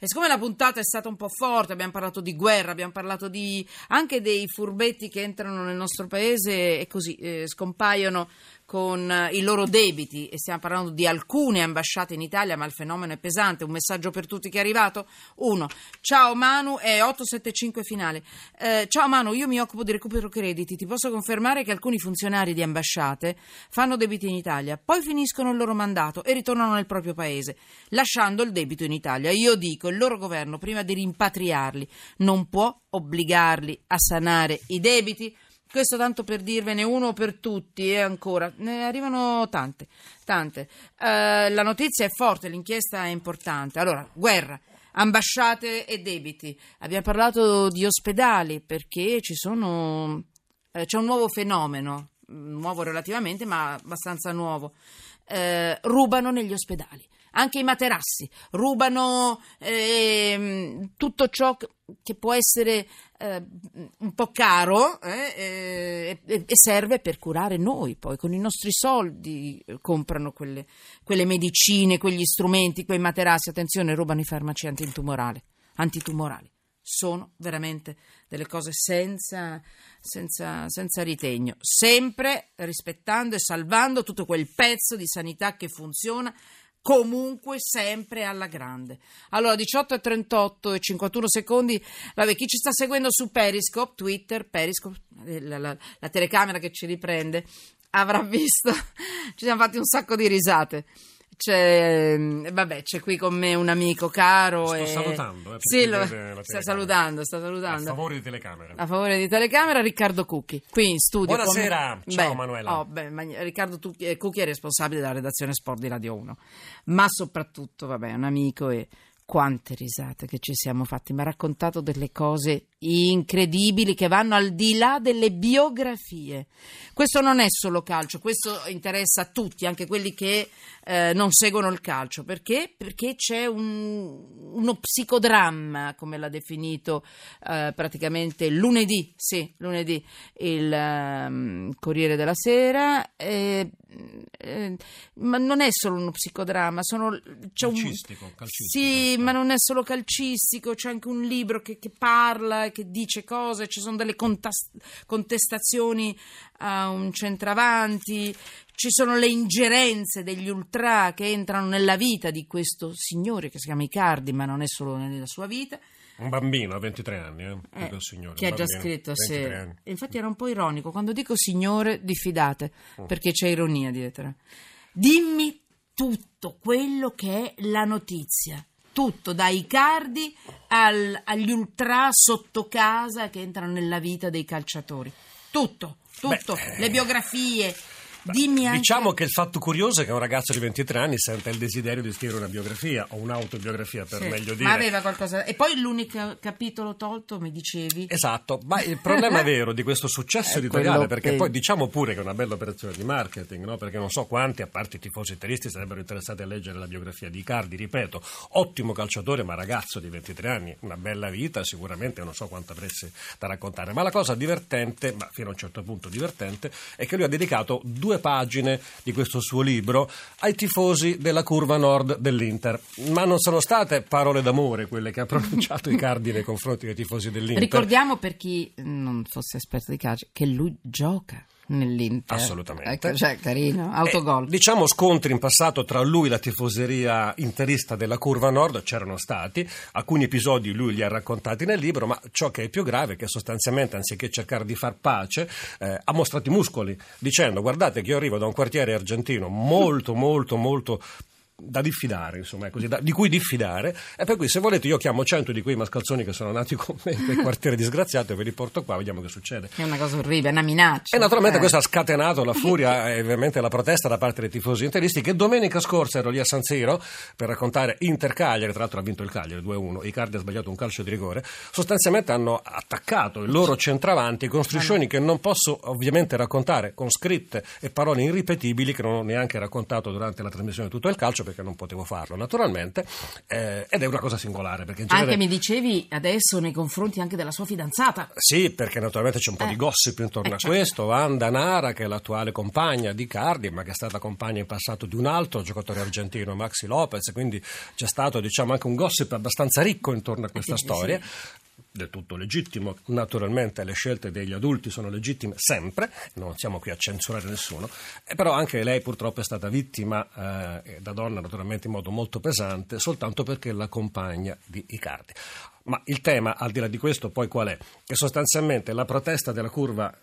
E siccome la puntata è stata un po' forte, abbiamo parlato di guerra, abbiamo parlato di, anche dei furbetti che entrano nel nostro paese e così eh, scompaiono con eh, i loro debiti e stiamo parlando di alcune ambasciate in Italia, ma il fenomeno è pesante. Un messaggio per tutti che è arrivato. Uno, ciao Manu, è 875 finale. Eh, ciao Manu, io mi occupo di recupero crediti. Ti posso confermare che alcuni funzionari di ambasciate fanno debiti in Italia, poi finiscono il loro mandato e ritornano nel proprio paese, lasciando il debito in Italia. Io dico, il loro governo, prima di rimpatriarli, non può obbligarli a sanare i debiti questo tanto per dirvene uno per tutti e ancora ne arrivano tante, tante. Uh, la notizia è forte, l'inchiesta è importante. Allora, guerra, ambasciate e debiti. Abbiamo parlato di ospedali perché ci sono, eh, c'è un nuovo fenomeno, nuovo relativamente, ma abbastanza nuovo. Eh, rubano negli ospedali anche i materassi, rubano eh, tutto ciò che può essere eh, un po' caro eh, e serve per curare noi, poi con i nostri soldi eh, comprano quelle, quelle medicine, quegli strumenti, quei materassi, attenzione, rubano i farmaci antitumorali. antitumorali. Sono veramente delle cose senza, senza, senza ritegno, sempre rispettando e salvando tutto quel pezzo di sanità che funziona comunque sempre alla grande. Allora 18 e 38 e 51 secondi, vabbè chi ci sta seguendo su Periscope, Twitter, Periscope, eh, la, la, la telecamera che ci riprende, avrà visto, ci siamo fatti un sacco di risate. C'è, mm, vabbè, c'è qui con me un amico caro. Sto e... salutando. Eh, sì, lo, sta salutando, sta salutando. A favore di telecamera. A favore di telecamera, Riccardo Cucchi, qui in studio. Buonasera, con... ciao beh, Manuela. Oh, beh, ma... Riccardo eh, Cucchi è responsabile della redazione Sport di Radio 1, ma soprattutto, vabbè, un amico e quante risate che ci siamo fatti, mi ha raccontato delle cose incredibili che vanno al di là delle biografie. Questo non è solo calcio, questo interessa a tutti, anche quelli che eh, non seguono il calcio. Perché? Perché c'è un, uno psicodramma, come l'ha definito eh, praticamente lunedì, sì, lunedì, il um, Corriere della Sera. Eh, ma non è solo uno psicodramma, sono, c'è calcistico, un, calcistico. Sì, ma non è solo calcistico, c'è anche un libro che, che parla che dice cose, ci sono delle contestazioni a un centravanti, ci sono le ingerenze degli ultra che entrano nella vita di questo signore che si chiama Icardi, ma non è solo nella sua vita. Un bambino a 23 anni, eh, eh, signore, che ha già scritto. Se... Infatti era un po' ironico. Quando dico signore, diffidate, mm. perché c'è ironia dietro. Dimmi tutto quello che è la notizia tutto, dai cardi al, agli ultra sotto casa che entrano nella vita dei calciatori. Tutto, tutto, Beh, le biografie, Dimmi anche... Diciamo che il fatto curioso è che un ragazzo di 23 anni sente il desiderio di scrivere una biografia o un'autobiografia, per sì, meglio dire. Ma aveva qualcosa. E poi l'unico capitolo tolto, mi dicevi. Esatto, ma il problema vero di questo successo editoriale, perché che... poi diciamo pure che è una bella operazione di marketing, no? perché non so quanti, a parte i tifosi interisti, sarebbero interessati a leggere la biografia di Icardi, ripeto, ottimo calciatore, ma ragazzo di 23 anni, una bella vita, sicuramente non so quanto avresti da raccontare. Ma la cosa divertente, ma fino a un certo punto divertente, è che lui ha dedicato due pagine di questo suo libro ai tifosi della curva nord dell'Inter. Ma non sono state parole d'amore quelle che ha pronunciato Icardi nei confronti dei tifosi dell'Inter. Ricordiamo per chi non fosse esperto di calcio che lui gioca nell'Inter. Assolutamente. Ecco, cioè, carino, autogol. Eh, diciamo scontri in passato tra lui e la tifoseria interista della Curva Nord c'erano stati, alcuni episodi lui li ha raccontati nel libro, ma ciò che è più grave è che sostanzialmente anziché cercare di far pace eh, ha mostrato i muscoli dicendo guardate che io arrivo da un quartiere argentino molto molto molto da diffidare, insomma, così, da, di cui diffidare. E per cui, se volete, io chiamo cento di quei mascalzoni che sono nati con me nel quartiere disgraziato e ve li porto qua, vediamo che succede. È una cosa orribile, è una minaccia. E naturalmente eh. questo ha scatenato la furia e ovviamente la protesta da parte dei tifosi interisti che domenica scorsa ero lì a San Siro per raccontare Inter Cagliari, tra l'altro ha vinto il Cagliari 2-1, Icardi ha sbagliato un calcio di rigore, sostanzialmente hanno attaccato il loro centravanti con striscioni che non posso ovviamente raccontare, con scritte e parole irripetibili che non ho neanche raccontato durante la trasmissione di tutto il calcio perché non potevo farlo naturalmente, eh, ed è una cosa singolare. Perché genere... Anche mi dicevi adesso nei confronti anche della sua fidanzata. Sì, perché naturalmente c'è un po' eh. di gossip intorno eh, a certo. questo. Wanda Nara, che è l'attuale compagna di Cardi, ma che è stata compagna in passato di un altro giocatore argentino, Maxi Lopez, quindi c'è stato diciamo, anche un gossip abbastanza ricco intorno a questa storia. Sì del tutto legittimo, naturalmente le scelte degli adulti sono legittime sempre, non siamo qui a censurare nessuno, eh, però anche lei purtroppo è stata vittima eh, da donna naturalmente in modo molto pesante soltanto perché la compagna di Icardi. Ma il tema, al di là di questo, poi qual è? Che sostanzialmente la protesta della curva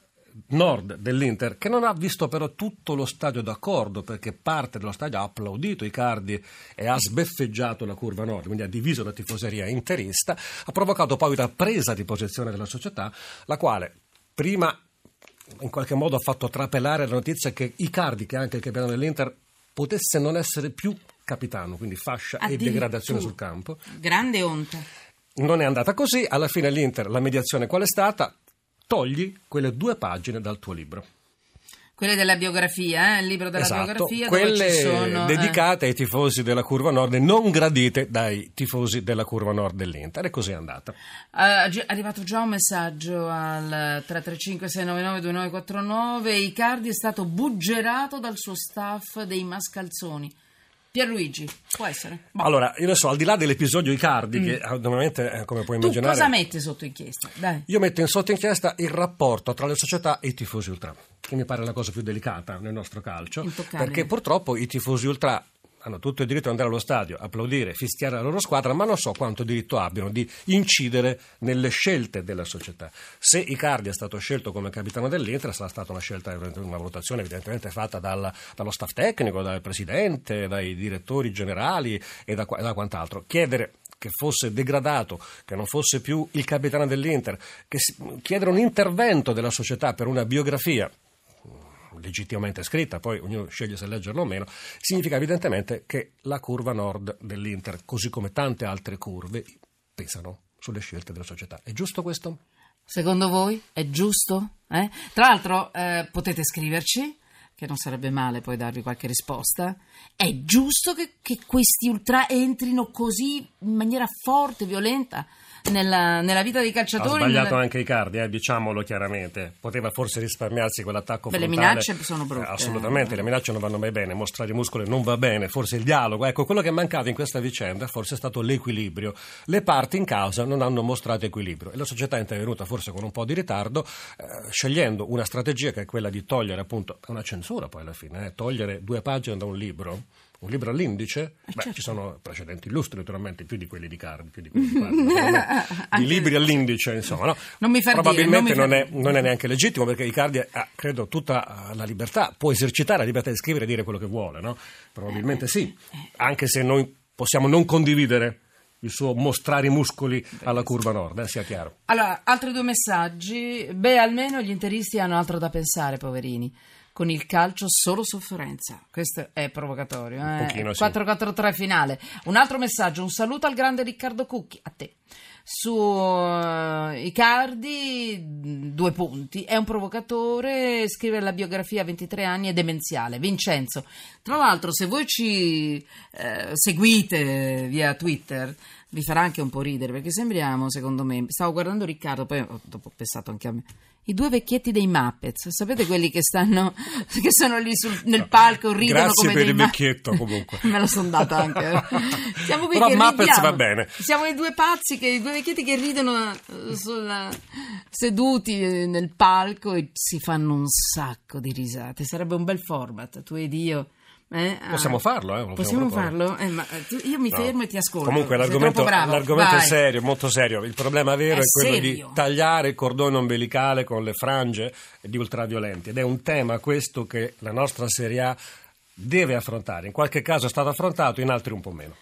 nord dell'Inter, che non ha visto però tutto lo stadio d'accordo, perché parte dello stadio ha applaudito i cardi e ha sbeffeggiato la curva nord, quindi ha diviso la tifoseria interista, ha provocato poi una presa di posizione della società, la quale prima in qualche modo ha fatto trapelare la notizia che Icardi, che è anche il capitano dell'Inter, potesse non essere più capitano, quindi fascia e degradazione sul campo. Grande onta. Non è andata così, alla fine l'Inter, la mediazione qual è stata? Togli quelle due pagine dal tuo libro. Quelle della biografia, eh? il libro della esatto, biografia quelle sono, eh. dedicate eh. ai tifosi della Curva Nord e non gradite dai tifosi della Curva Nord dell'Inter e così è andata. Uh, è arrivato già un messaggio al 335 699 2949 Icardi è stato buggerato dal suo staff dei Mascalzoni Pierluigi, può essere. Boh. Allora, io ne so, al di là dell'episodio Icardi, mm. che normalmente, eh, come puoi immaginare... Tu cosa metti sotto inchiesta? Dai. Io metto in sotto inchiesta il rapporto tra le società e i tifosi ultra, che mi pare la cosa più delicata nel nostro calcio, perché purtroppo i tifosi ultra hanno tutto il diritto di andare allo stadio, applaudire, fischiare la loro squadra, ma non so quanto diritto abbiano di incidere nelle scelte della società. Se Icardi è stato scelto come capitano dell'Inter, sarà stata una scelta, una valutazione evidentemente fatta dal, dallo staff tecnico, dal presidente, dai direttori generali e da, da quant'altro. Chiedere che fosse degradato, che non fosse più il capitano dell'Inter, chiedere un intervento della società per una biografia legittimamente scritta, poi ognuno sceglie se leggerla o meno, significa evidentemente che la curva nord dell'Inter, così come tante altre curve, pesano sulle scelte della società. È giusto questo? Secondo voi è giusto? Eh? Tra l'altro eh, potete scriverci, che non sarebbe male poi darvi qualche risposta. È giusto che, che questi ultra entrino così in maniera forte, violenta? Nella, nella vita dei calciatori. Ha sbagliato nella... anche Icardi, eh, diciamolo chiaramente. Poteva forse risparmiarsi quell'attacco Beh, frontale. Le minacce sono brutte. Eh, assolutamente, le minacce non vanno mai bene, mostrare i muscoli non va bene, forse il dialogo. Ecco, quello che è mancato in questa vicenda forse è stato l'equilibrio. Le parti in causa non hanno mostrato equilibrio e la società è intervenuta forse con un po' di ritardo, eh, scegliendo una strategia che è quella di togliere appunto una censura poi alla fine, eh, togliere due pagine da un libro un libro all'indice? Eh, Beh, certo. ci sono precedenti illustri, naturalmente, più di quelli di Cardi, più di quelli di Cardi. I libri all'indice, insomma, no? non mi Probabilmente dire, non, non, è, non, è, neanche legittimo perché Icardi ha, credo, tutta la libertà, può esercitare la libertà di scrivere e dire quello che vuole, no? Probabilmente sì, anche se noi possiamo non condividere il suo mostrare i muscoli alla curva nord, eh, sia chiaro. Allora, altri due messaggi. Beh, almeno gli interisti hanno altro da pensare, poverini con il calcio solo sofferenza. Questo è provocatorio. Eh? Pochino, sì. 4-4-3 finale. Un altro messaggio, un saluto al grande Riccardo Cucchi, a te. Su uh, Icardi, due punti, è un provocatore, scrive la biografia a 23 anni, è demenziale. Vincenzo, tra l'altro se voi ci eh, seguite via Twitter vi farà anche un po' ridere perché sembriamo, secondo me, stavo guardando Riccardo, poi dopo ho pensato anche a me i due vecchietti dei Muppets, sapete quelli che stanno che sono lì sul, nel palco ridono Grazie come per dei il vecchietto comunque. Me lo sono data anche. Siamo qui Però che Muppets ridiamo. va bene. Siamo i due pazzi che i due vecchietti che ridono eh, sulla, seduti nel palco e si fanno un sacco di risate. Sarebbe un bel format, tu ed io eh, possiamo ah, farlo, eh? Possiamo farlo? Eh, ma io mi fermo no. e ti ascolto. Comunque l'argomento, l'argomento è serio, molto serio. Il problema vero è, è quello serio. di tagliare il cordone ombelicale con le frange di ultraviolenti ed è un tema questo che la nostra Serie A deve affrontare. In qualche caso è stato affrontato, in altri un po' meno.